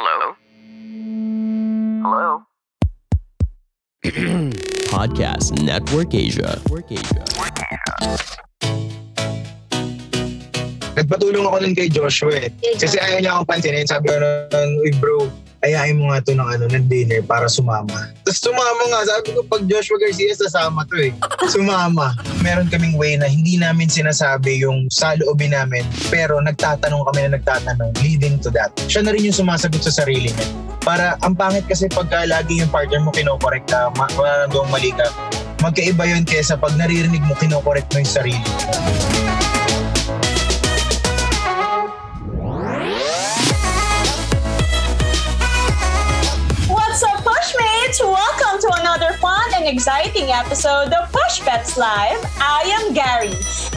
Hello? Hello? Podcast Network Asia. Network Asia. Nagpatulong ako nun kay Joshua eh. Kasi ayaw niya akong pansinin. Sabi ko nun, uy bro, ayain mo nga to ng, ano, ng dinner para sumama. Tapos sumama nga. Sabi ko, pag Joshua Garcia, sasama to eh. Sumama. Meron kaming way na hindi namin sinasabi yung sa loobin namin. Pero nagtatanong kami na nagtatanong leading to that. Siya na rin yung sumasagot sa sarili niya. Para, ang pangit kasi pagka lagi yung partner mo kinokorek ka, ma- gawang mali ka, magkaiba yun kesa pag naririnig mo, kinokorek mo yung sarili mo. Exciting episode of Push Pets Live. I am Gary.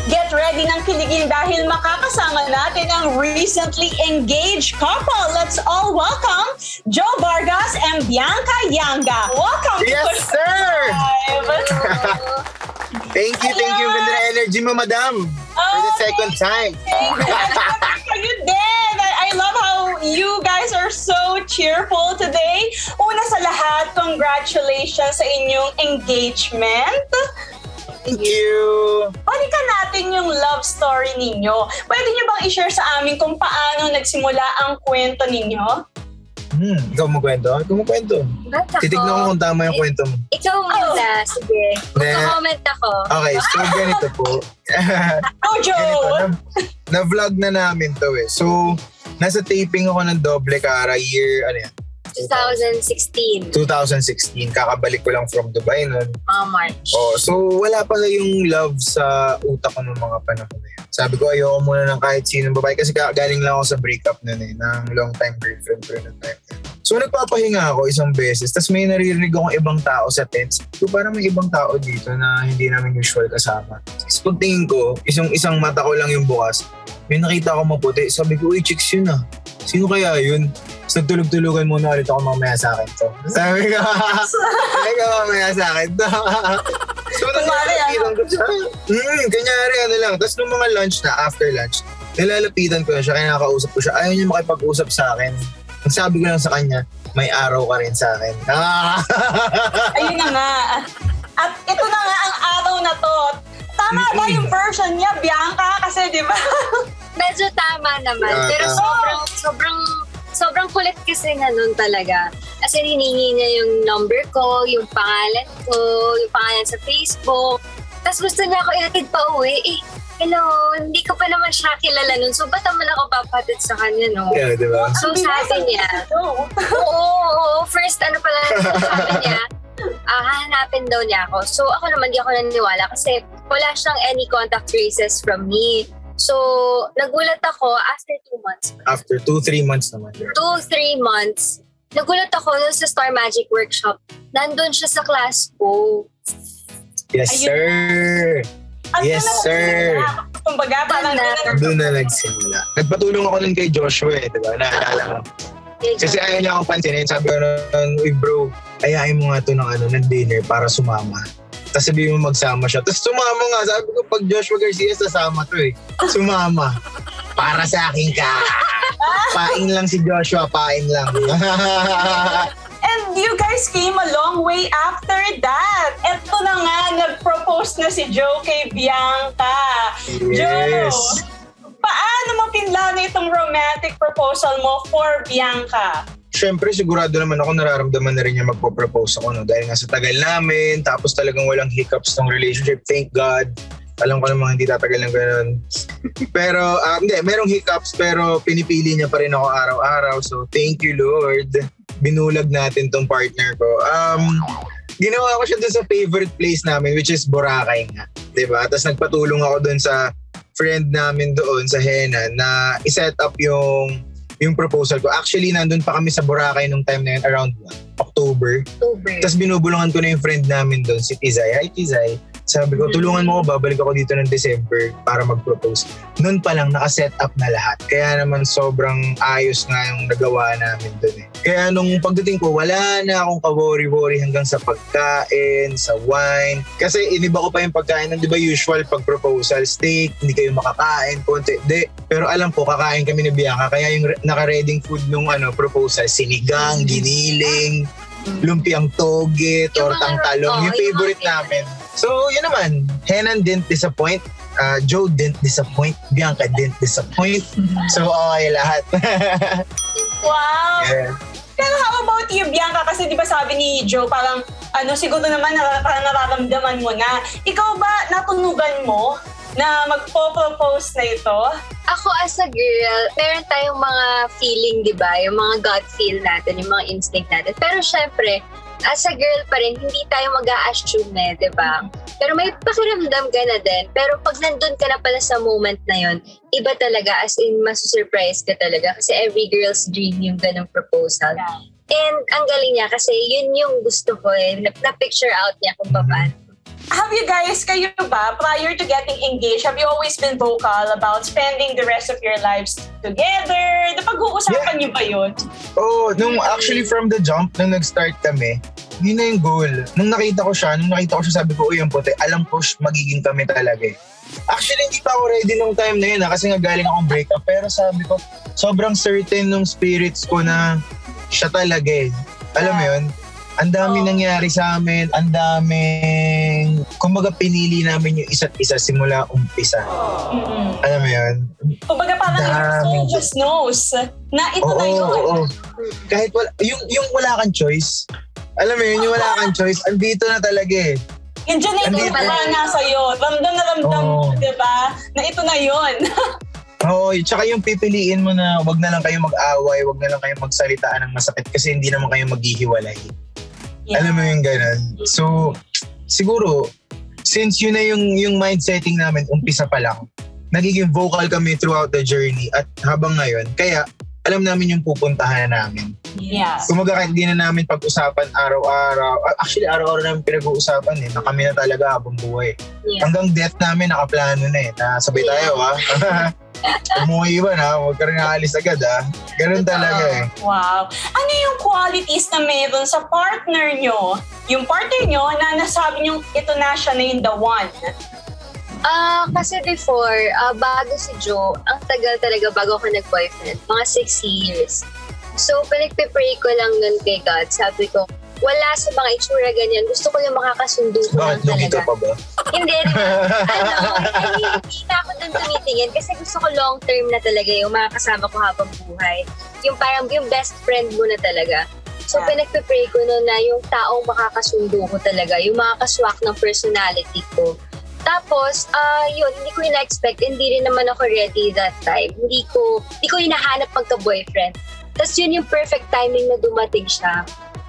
Get ready ng kiligin dahil makakasama natin ang recently engaged couple. Let's all welcome Joe Vargas and Bianca Yanga. Welcome to Yes, Push sir! Pets Live. Thank you, thank you. Ganda energy mo, madam. For the Oh, second time. you did. I, I love how you guys are so cheerful today. Una sa congratulations sa inyong engagement. Thank you. Balikan natin yung love story ninyo. Pwede nyo bang i-share sa amin kung paano nagsimula ang kwento ninyo? Hmm, ikaw magkwento? Ikaw magkwento. Ba't ako? Titignan ko kung tama yung kwento mo. Ikaw muna, sige. Magko-comment ako. Okay, so ganito po. Oh, ganito, Joe! na, na-vlog na namin to eh. So, nasa taping ako ng Doble Cara year, ano yan? 2016, 2016. Kakabalik ko lang from Dubai nun. mga March. Oh, so wala pa yung love sa utak ko ng mga panahon na yun. Sabi ko, ayoko muna ng kahit sinong babae kasi ka- galing lang ako sa breakup nun eh, ng long time girlfriend ko ng time. So nagpapahinga ako isang beses, tapos may naririnig akong ibang tao sa tents. So parang may ibang tao dito na hindi namin usual kasama. Tapos pagtingin ko, isang isang mata ko lang yung bukas. May nakita ako maputi. Sabi ko, uy, chicks yun ah. Sino kaya yun? So nagtulog-tulugan muna ulit ako mamaya sa akin to. Sabi ko, sabi ko mamaya sa akin to. so Kunwari, nalalapitan ko siya. Hmm, kanyari ano lang. Tapos nung mga lunch na, after lunch, nilalapitan ko na siya, kaya nakakausap ko siya. Ayaw niya makipag-usap sa akin. Ang sabi ko lang sa kanya, may araw ka rin sa akin. Ah! Ayun na nga. At ito na nga ang araw na to. Tama ba yung version niya, Bianca? Kasi di ba? Medyo tama naman. Ah, pero ah. sobrang, sobrang, sobrang kulit kasi na nun talaga. Kasi hiningi niya yung number ko, yung pangalan ko, yung pangalan sa Facebook. Tapos gusto niya ako ihatid pa uwi. Eh, hello, hindi ko pa naman siya kilala nun. So, ba't naman ako papatid sa kanya, no? yeah, di ba? So, sabi niya. Oo, oo, first ano pala sabi niya, ah, hahanapin daw niya ako. So ako naman di ako naniniwala kasi wala siyang any contact traces from me. So nagulat ako after two months. After two, three months naman. Two, three months, nagulat ako dun sa Star Magic Workshop. Nandun siya sa class ko. Yes, Ayun sir. At Yes, na sir. Kumbaga, parang Doon na. doon na- nagsimula. Nagpatulong ako nun kay Joshua eh, di ba? Naalala ko. Kasi ayaw niya akong pansinin. Sabi ko nun, uy bro, ayain mo nga to ng, ano, ng dinner para sumama. Tapos sabihin mo magsama siya. Tapos sumama nga. Sabi ko, pag Joshua Garcia, sasama to eh. Sumama. Para sa akin ka. Pain lang si Joshua, pain lang. And you guys came a long way after that. Ito na nga, nag-propose na si Joe kay Bianca. yes. Joe, paano mo pinlano itong romantic proposal mo for Bianca? Siyempre, sigurado naman ako nararamdaman na rin niya magpo-propose ako. No? Dahil nga sa tagal namin, tapos talagang walang hiccups ng relationship. Thank God. Alam ko namang hindi tatagal ng ganun. pero, ah, hindi, merong hiccups pero pinipili niya pa rin ako araw-araw. So, thank you, Lord. Binulag natin tong partner ko. Um, ginawa ko siya dun sa favorite place namin, which is Boracay nga. 'di ba? Tapos nagpatulong ako dun sa friend namin doon sa Hena na iset up yung yung proposal ko. Actually, nandun pa kami sa Boracay nung time na yun, around October. October. Tapos binubulungan ko na yung friend namin doon, si Tizay. Hi, Tizay. Sabi ko, tulungan mo ko, babalik ako dito ng December para mag-propose. Noon pa lang, nakaset up na lahat. Kaya naman sobrang ayos nga yung nagawa namin doon eh. Kaya nung pagdating ko, wala na akong ka-worry-worry hanggang sa pagkain, sa wine. Kasi iniba ko pa yung pagkain di ba usual pag proposal, steak, hindi kayo makakain, konti. Di. Pero alam ko, kakain kami ni Bianca. Kaya yung re- naka-reading food nung ano, proposal, sinigang, giniling, lumpiang toge, tortang talong. yung favorite namin. So, yun naman. Henan didn't disappoint. Uh, Joe didn't disappoint. Bianca didn't disappoint. So, okay lahat. Wow! yeah. Pero how about you, Bianca? Kasi di ba sabi ni Joe, parang ano, siguro naman parang nararamdaman mo na. Ikaw ba natunugan mo na magpo-propose na ito? Ako as a girl, meron tayong mga feeling, di ba? Yung mga gut feel natin, yung mga instinct natin. Pero syempre, as a girl pa rin, hindi tayo mag assume eh, di ba? Pero may pakiramdam ka na din. Pero pag nandun ka na pala sa moment na yon, iba talaga, as in, masusurprise ka talaga. Kasi every girl's dream yung ganong proposal. And ang galing niya kasi yun yung gusto ko eh. Na- Na-picture out niya kung paano. Have you guys, kayo ba, prior to getting engaged, have you always been vocal about spending the rest of your lives together? Napag-uusapan niyo ba yun? Oh, nung actually from the jump, nung nag-start kami, yun na yung goal. Nung nakita ko siya, nung nakita ko siya, sabi ko, uy, ang puti, alam ko magiging kami talaga eh. Actually, hindi pa ako ready nung time na yun ha, kasi nga galing akong breakup. Pero sabi ko, sobrang certain nung spirits ko na siya talaga eh. Alam mo yun? Ang dami Oo. nangyari sa amin, ang daming, kumbaga pinili namin yung isa't isa simula umpisa. Mm-mm. Alam mo yun? Kumbaga parang your soul just knows na ito Oo, na yun. oo. Kahit wala, yung, yung wala kang choice, alam mo yun, yung wala kang choice, andito na talaga eh. Yung Andito. wala na sa'yo. Ramdam na ramdam mo, Oo. di ba? Na ito na yun. Oo, tsaka yung pipiliin mo na wag na lang kayo mag-away, wag na lang kayo magsalitaan ng masakit kasi hindi naman kayo maghihiwalay. Alam mo yung ganun. So, siguro, since yun na yung, yung mindsetting namin, umpisa pa lang, nagiging vocal kami throughout the journey at habang ngayon, kaya alam namin yung pupuntahan namin. Yeah. Kumaga kahit hindi na namin pag-usapan araw-araw, actually araw-araw namin pinag-uusapan eh, na kami na talaga habang buhay. Yeah. Hanggang death namin nakaplano na eh, na sabay tayo ha. Umuwi iwan ha, huwag ka rin aalis agad ha. Ganun talaga eh. Wow. Ano yung qualities na meron sa partner nyo? Yung partner nyo na nasabi nyo ito na siya na yung the one. Ah, kasi before, ah, bago si Joe, ang tagal talaga bago ako nag-boyfriend. Mga six years. So, pinagpe-pray ko lang nun kay God. Sabi ko, wala sa mga itsura ganyan. Gusto ko yung makakasundo ko lang Bakit lumito talaga. pa ba? Hindi, di ba? ano, I mean, hindi na ako dun tumitingin kasi gusto ko long term na talaga yung makakasama ko habang buhay. Yung parang yung best friend mo na talaga. So, Yeah. pinagpe-pray ko nun na yung taong makakasundo ko talaga, yung makakaswak ng personality ko. Tapos, ah yun, hindi ko ina-expect, hindi rin naman ako ready that time. Hindi ko, hindi ko hinahanap pagka-boyfriend. Tapos yun yung perfect timing na dumating siya.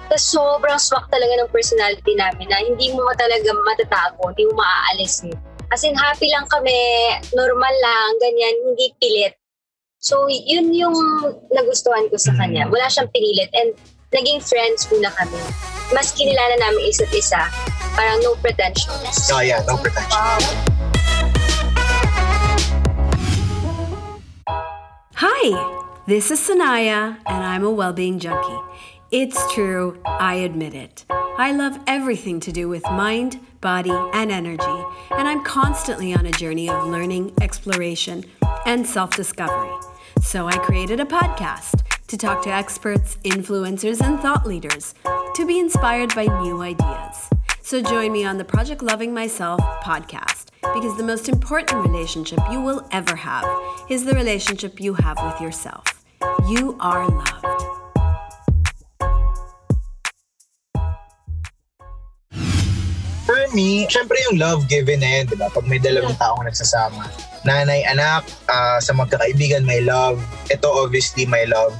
Tapos sobrang swak talaga ng personality namin na hindi mo talaga matatago, hindi mo maaalis. eh. As in, happy lang kami, normal lang, ganyan, hindi pilit. So, yun yung nagustuhan ko sa kanya. Wala siyang pinilit and naging friends muna kami. Mas kinilala namin isa't isa. Parang no pretensions. Oh yeah, no pretension. Hi, this is Sanaya, and I'm a well-being junkie. It's true, I admit it. I love everything to do with mind, body, and energy, and I'm constantly on a journey of learning, exploration, and self-discovery. So I created a podcast to talk to experts, influencers, and thought leaders to be inspired by new ideas. So join me on the Project Loving Myself podcast because the most important relationship you will ever have is the relationship you have with yourself. You are loved. Me, syempre yung love given na yun, di ba? Pag may dalawang taong nagsasama. Nanay, anak, ah, sa magkakaibigan, may love. Ito obviously may love.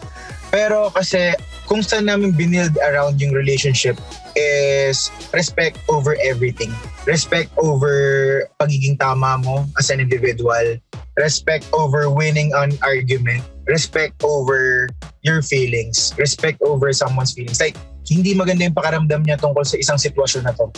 Pero kasi kung saan namin binild around yung relationship is respect over everything. Respect over pagiging tama mo as an individual. Respect over winning an argument. Respect over your feelings. Respect over someone's feelings. Like, hindi maganda yung pakaramdam niya tungkol sa isang sitwasyon na to.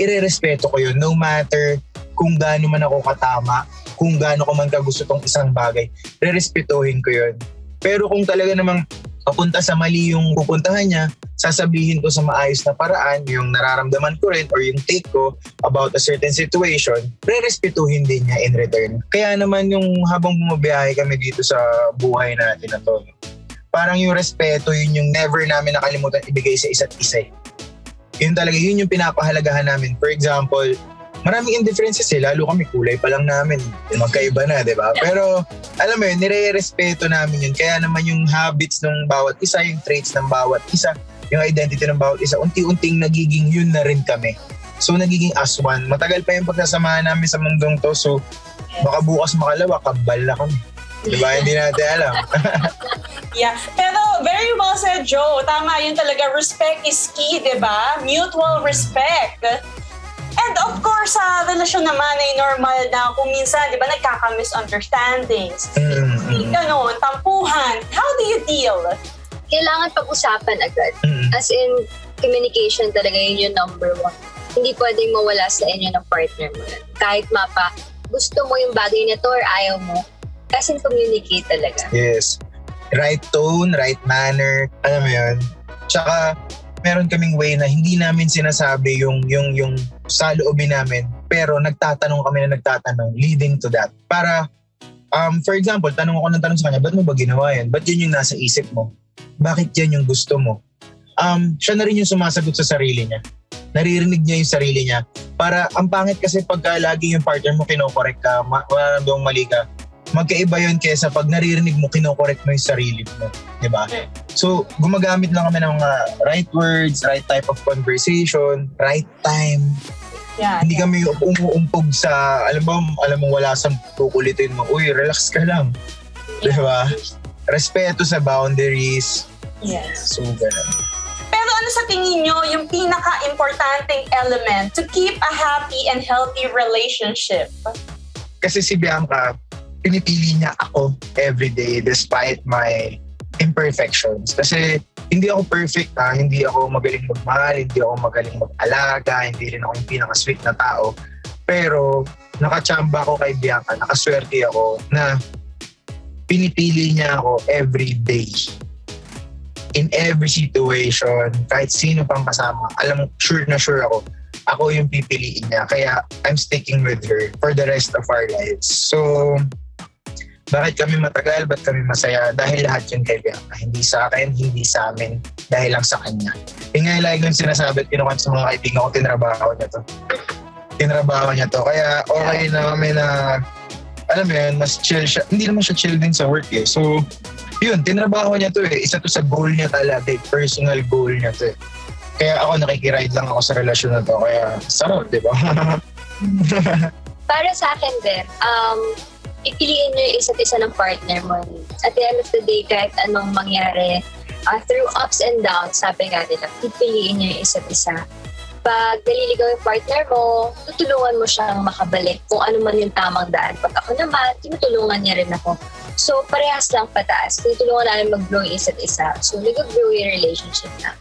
Ire-respeto ko yun no matter kung gaano man ako katama, kung gaano ko man kagusto tong isang bagay. Re-respetuhin ko yun. Pero kung talaga namang papunta sa mali yung pupuntahan niya, sasabihin ko sa maayos na paraan yung nararamdaman ko rin or yung take ko about a certain situation, re-respetuhin din niya in return. Kaya naman yung habang bumabiyahe kami dito sa buhay natin na to, parang yung respeto, yun yung never namin nakalimutan ibigay sa isa't isa. eh. Yun talaga, yun yung pinapahalagahan namin. For example, maraming indifferences eh, lalo kami kulay pa lang namin. Magkaiba na, di ba? Pero alam mo yun, nire-respeto namin yun. Kaya naman yung habits ng bawat isa, yung traits ng bawat isa, yung identity ng bawat isa, unti-unting nagiging yun na rin kami. So nagiging as one. Matagal pa yung pagsasamahan namin sa mundong to. So baka bukas makalawa, kabal na kami. Di ba? Hindi natin alam. Yeah. Pero very well said, Joe. Tama yun talaga. Respect is key, di ba? Mutual respect. And of course, sa relasyon naman ay normal na kung minsan, di ba, nagkaka-misunderstandings. Mm, mm, Ganon, tampuhan. How do you deal? Kailangan pag-usapan agad. mm. As in, communication talaga yun yung number one. Hindi pwedeng mawala sa inyo ng partner mo. Kahit mapa, gusto mo yung bagay na to or ayaw mo. Kasi communicate talaga. Yes. Right tone, right manner. Alam mo yun? Tsaka, meron kaming way na hindi namin sinasabi yung, yung, yung sa loobin namin. Pero nagtatanong kami na nagtatanong leading to that. Para, um, for example, tanong ako ng tanong sa kanya, ba't mo ba ginawa yan? Ba't yun yung nasa isip mo? Bakit yan yung gusto mo? Um, siya na rin yung sumasagot sa sarili niya. Naririnig niya yung sarili niya. Para, ang pangit kasi pagka lagi yung partner mo kinokorek ka, ma- maramdagang mali ka, magkaiba yun kesa pag naririnig mo, kinokorek mo yung sarili mo. Di ba? So, gumagamit lang kami ng mga right words, right type of conversation, right time. Yeah. Hindi kami umuumpog sa, alam mo, alam mo wala sa kukulitin mo, uy, relax ka lang. Di ba? Respeto sa boundaries. Yes. So, ganun. Pero ano sa tingin nyo yung pinaka-importanting element to keep a happy and healthy relationship? Kasi si Bianca, pinipili niya ako everyday despite my imperfections. Kasi hindi ako perfect ha, hindi ako magaling magmahal, hindi ako magaling mag-alaga, hindi rin ako yung pinaka-sweet na tao. Pero nakachamba ako kay Bianca, nakaswerte ako na pinipili niya ako every day. In every situation, kahit sino pang kasama, alam sure na sure ako, ako yung pipiliin niya. Kaya I'm sticking with her for the rest of our lives. So, bakit kami matagal? Ba't kami masaya? Dahil lahat yun kay Bianca. Hindi sa akin, hindi sa amin. Dahil lang sa kanya. Yung nga lagi kong sinasabi kinukuha sa mga kaibigan ko, tinrabaho niya to. Tinrabaho niya to. Kaya okay na kami na, alam mo yun, mas chill siya. Hindi naman siya chill din sa work eh. So, yun, tinrabaho niya to eh. Isa to sa goal niya talaga, eh. personal goal niya to eh. Kaya ako nakikiride lang ako sa relasyon na to. Kaya sarap, di ba? Para sa akin din, um, ipiliin nyo yung isa't isa ng partner mo. At the end of the day, kahit anong mangyari, uh, through ups and downs, sabi nga nila, pipiliin nyo yung isa't isa. Pag naliligaw yung partner mo, tutulungan mo siyang makabalik kung ano man yung tamang daan. Pag ako naman, tinutulungan niya rin ako. So, parehas lang pataas. Tinutulungan namin mag-grow yung isa't isa. So, nag-grow yung relationship na.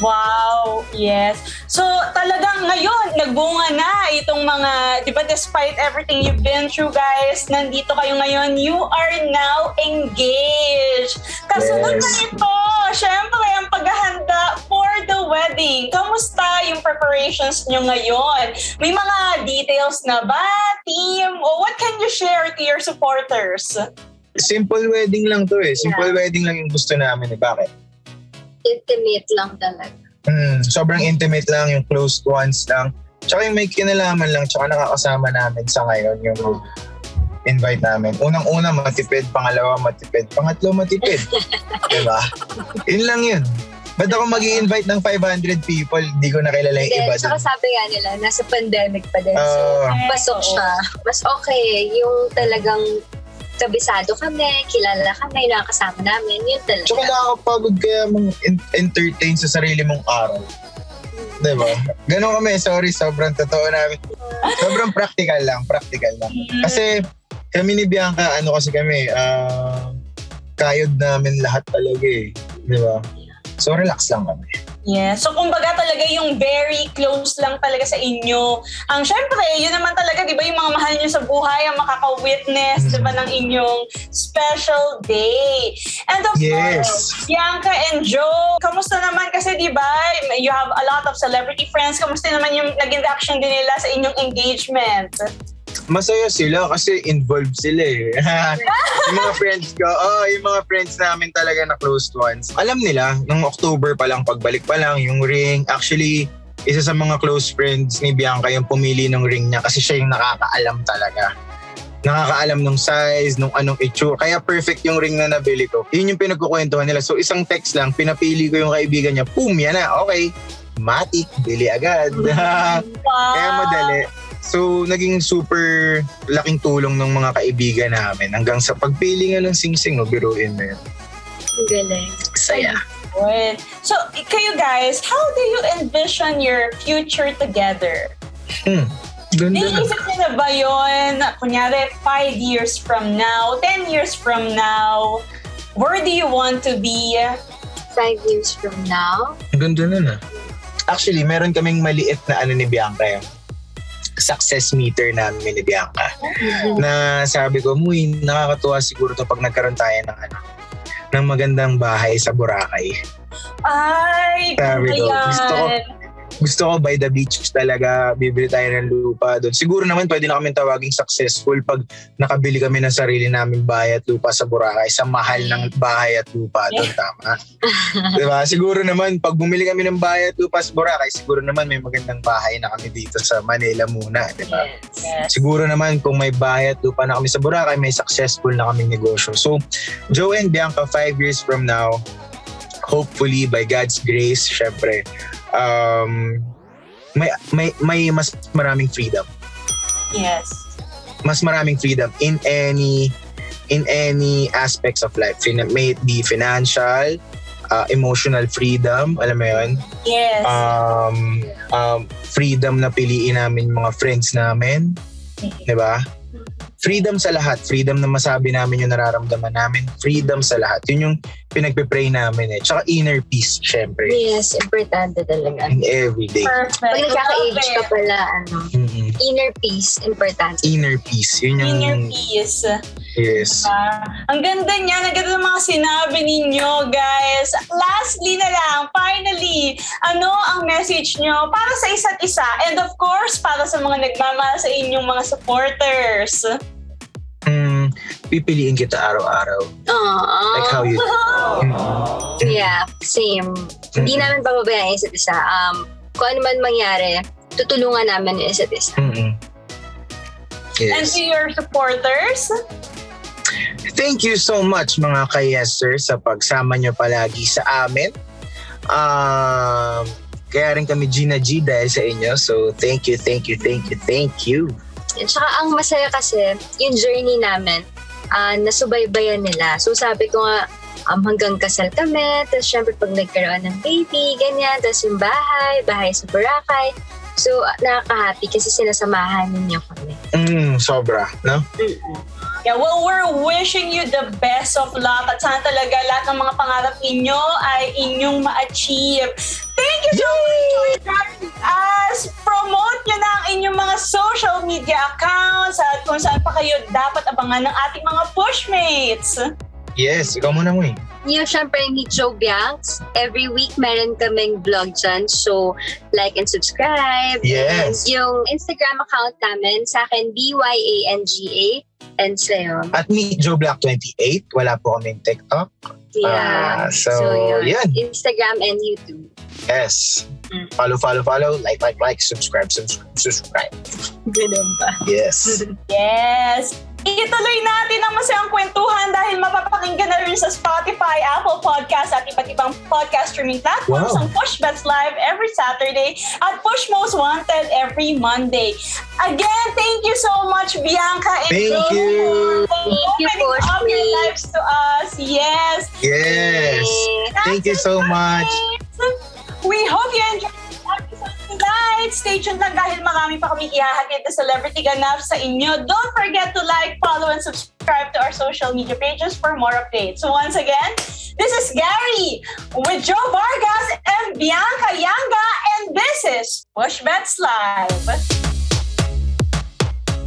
Wow, yes. So talagang ngayon, nagbunga na itong mga, di ba, despite everything you've been through, guys, nandito kayo ngayon, you are now engaged. Kasunod Yes. na nito, syempre, ang paghahanda for the wedding. Kamusta yung preparations nyo ngayon? May mga details na ba, team? O what can you share to your supporters? Simple wedding lang to eh. Simple wedding lang yung gusto namin eh. Bakit? Intimate lang talaga. Mm, sobrang intimate lang, yung close ones lang. Tsaka yung may kinalaman lang, tsaka nakakasama namin sa ngayon yung invite namin. Unang-una, matipid. Pangalawa, matipid. Pangatlo, matipid. diba? Yun lang yun. Ba't ako mag invite ng 500 people? Hindi ko nakilala yung iba saka dun. sabi nga nila, nasa pandemic pa din. so, Oo. pasok siya. Mas okay, yung talagang kabisado kami, kilala kami, nakakasama namin, yun talaga. Tsaka nakakapagod kaya mong en- entertain sa sarili mong araw. Diba? Ganon kami. Sorry, sobrang totoo namin. Sobrang practical lang. Practical lang. Kasi kami ni Bianca, ano kasi kami, ah, kayod namin lahat talaga eh. Di ba? So relax lang kami. Yeah. So, kumbaga talaga yung very close lang talaga sa inyo. Ang syempre, yun naman talaga, di ba, yung mga mahal nyo sa buhay, ang makaka-witness, di ba, ng inyong special day. And of Yes. course, Bianca and Joe, kamusta naman kasi, di ba, you have a lot of celebrity friends. Kamusta naman yung naging reaction din nila sa inyong engagement? Masaya sila kasi involved sila eh. yung mga friends ko, oh, yung mga friends namin talaga na close ones. Alam nila, nung October pa lang, pagbalik pa lang, yung ring, actually, isa sa mga close friends ni Bianca yung pumili ng ring niya kasi siya yung nakakaalam talaga. Nakakaalam ng size, nung anong itsura. Kaya perfect yung ring na nabili ko. Yun yung pinagkukwentuhan nila. So isang text lang, pinapili ko yung kaibigan niya. Boom, yan na. Okay. Matik, bili agad. Wow. Kaya madali. So, naging super laking tulong ng mga kaibigan namin hanggang sa pagpili nga ng sing-sing, no, biruin mo yun. Ang galing. Saya. Good. So, kayo guys, how do you envision your future together? Hmm. Ganda. Iniisip niyo na ba yun? Kunyari, five years from now, 10 years from now, where do you want to be? Five years from now, Ganda na na. Actually, meron kaming maliit na ano ni Bianca yung success meter namin ni Bianca. Na sabi ko, muy, nakakatuwa siguro to pag nagkaroon tayo ng ano, ng magandang bahay sa Boracay. Ay, Sabi ko, gusto ko-. Gusto ko by the beach talaga, bibili tayo ng lupa doon. Siguro naman pwede na kami tawaging successful pag nakabili kami ng sarili naming bahay at lupa sa Boracay sa mahal ng bahay at lupa doon, tama? diba? Siguro naman pag bumili kami ng bahay at lupa sa Boracay, siguro naman may magandang bahay na kami dito sa Manila muna, diba? Yes. Siguro naman kung may bahay at lupa na kami sa Boracay, may successful na kaming negosyo. So, Joe and Bianca, five years from now, hopefully by God's grace, syempre, um, may, may, may mas maraming freedom. Yes. Mas maraming freedom in any in any aspects of life. Fin- May it be financial, uh, emotional freedom, alam mo yun? Yes. um, um, freedom na piliin namin mga friends namin. Di ba? Freedom sa lahat. Freedom na masabi namin yung nararamdaman namin. Freedom sa lahat. Yun yung pinagpe-pray namin eh. Tsaka inner peace, syempre. yes, importante talaga. In everyday. Perfect. Pag nagkaka-age ka pala, ano, Mm-mm. inner peace, importante. Inner peace. Yun yung... Inner peace. Yes. Ah, ang ganda niya, ang ganda ng mga sinabi ninyo, guys. Lastly na lang, finally, ano ang message nyo para sa isa't isa? And of course, para sa mga nagmamahal sa inyong mga supporters. Pipiliin kita araw-araw. Aww. Like how you... Mm. Yeah, same. Hindi Mm-mm. namin pababayaan isa't isa. Um, kung ano man mangyari, tutulungan namin yung isa't isa. And Yes. to your supporters, Thank you so much mga ka-yeser sa pagsama nyo palagi sa amin. Um, kaya rin kami Gina G dahil sa inyo. So thank you, thank you, thank you, thank you. At saka ang masaya kasi, yung journey namin, ah, nasubaybayan nila. So sabi ko nga, um, hanggang kasal kami, tapos syempre pag nagkaroon ng baby, ganyan, tapos yung bahay, bahay sa Boracay. So nakaka-happy kasi sinasamahan ninyo kami. Mm, sobra, no? yeah, well, we're wishing you the best of luck at sana talaga lahat ng mga pangarap ninyo ay inyong ma-achieve. Thank you so much for joining us. Promote nyo na ang inyong mga social media accounts at kung saan pa kayo dapat abangan ng ating mga pushmates. Yes, ikaw muna mo eh. Yung syempre ni Joe Biancs, every week meron kaming vlog dyan. So, like and subscribe. Yes. And yung Instagram account namin, sa akin, B-Y-A-N-G-A. And sa'yo, At me, Joe Black 28. Wala po kaming TikTok. yeah. Ah, so, yan. Instagram and YouTube. Yes. Mm. Follow, follow, follow. Like, like, like. Subscribe, subscribe, subscribe. Ganun ba? Yes. Yes! Ituloy natin ang masayang kwentuhan dahil mapapakinggan na rin sa Spotify, Apple Podcast at iba't ibang podcast streaming platforms Wow. ang Push Bets Live every Saturday at Push Most Wanted every Monday. Again, thank you so much, Bianca. and Thank Joe, you. for Thank you, opening Push up your lives to us. Yes. Yes. Thank you so much. We hope you enjoyed this episode tonight. Stay tuned lang dahil marami pa kami ihahatid na celebrity ganap sa inyo. Don't forget to like, follow, and subscribe to our social media pages for more updates. So once again, this is Gary with Joe Vargas and Bianca Yanga, and this is Push Bets Live.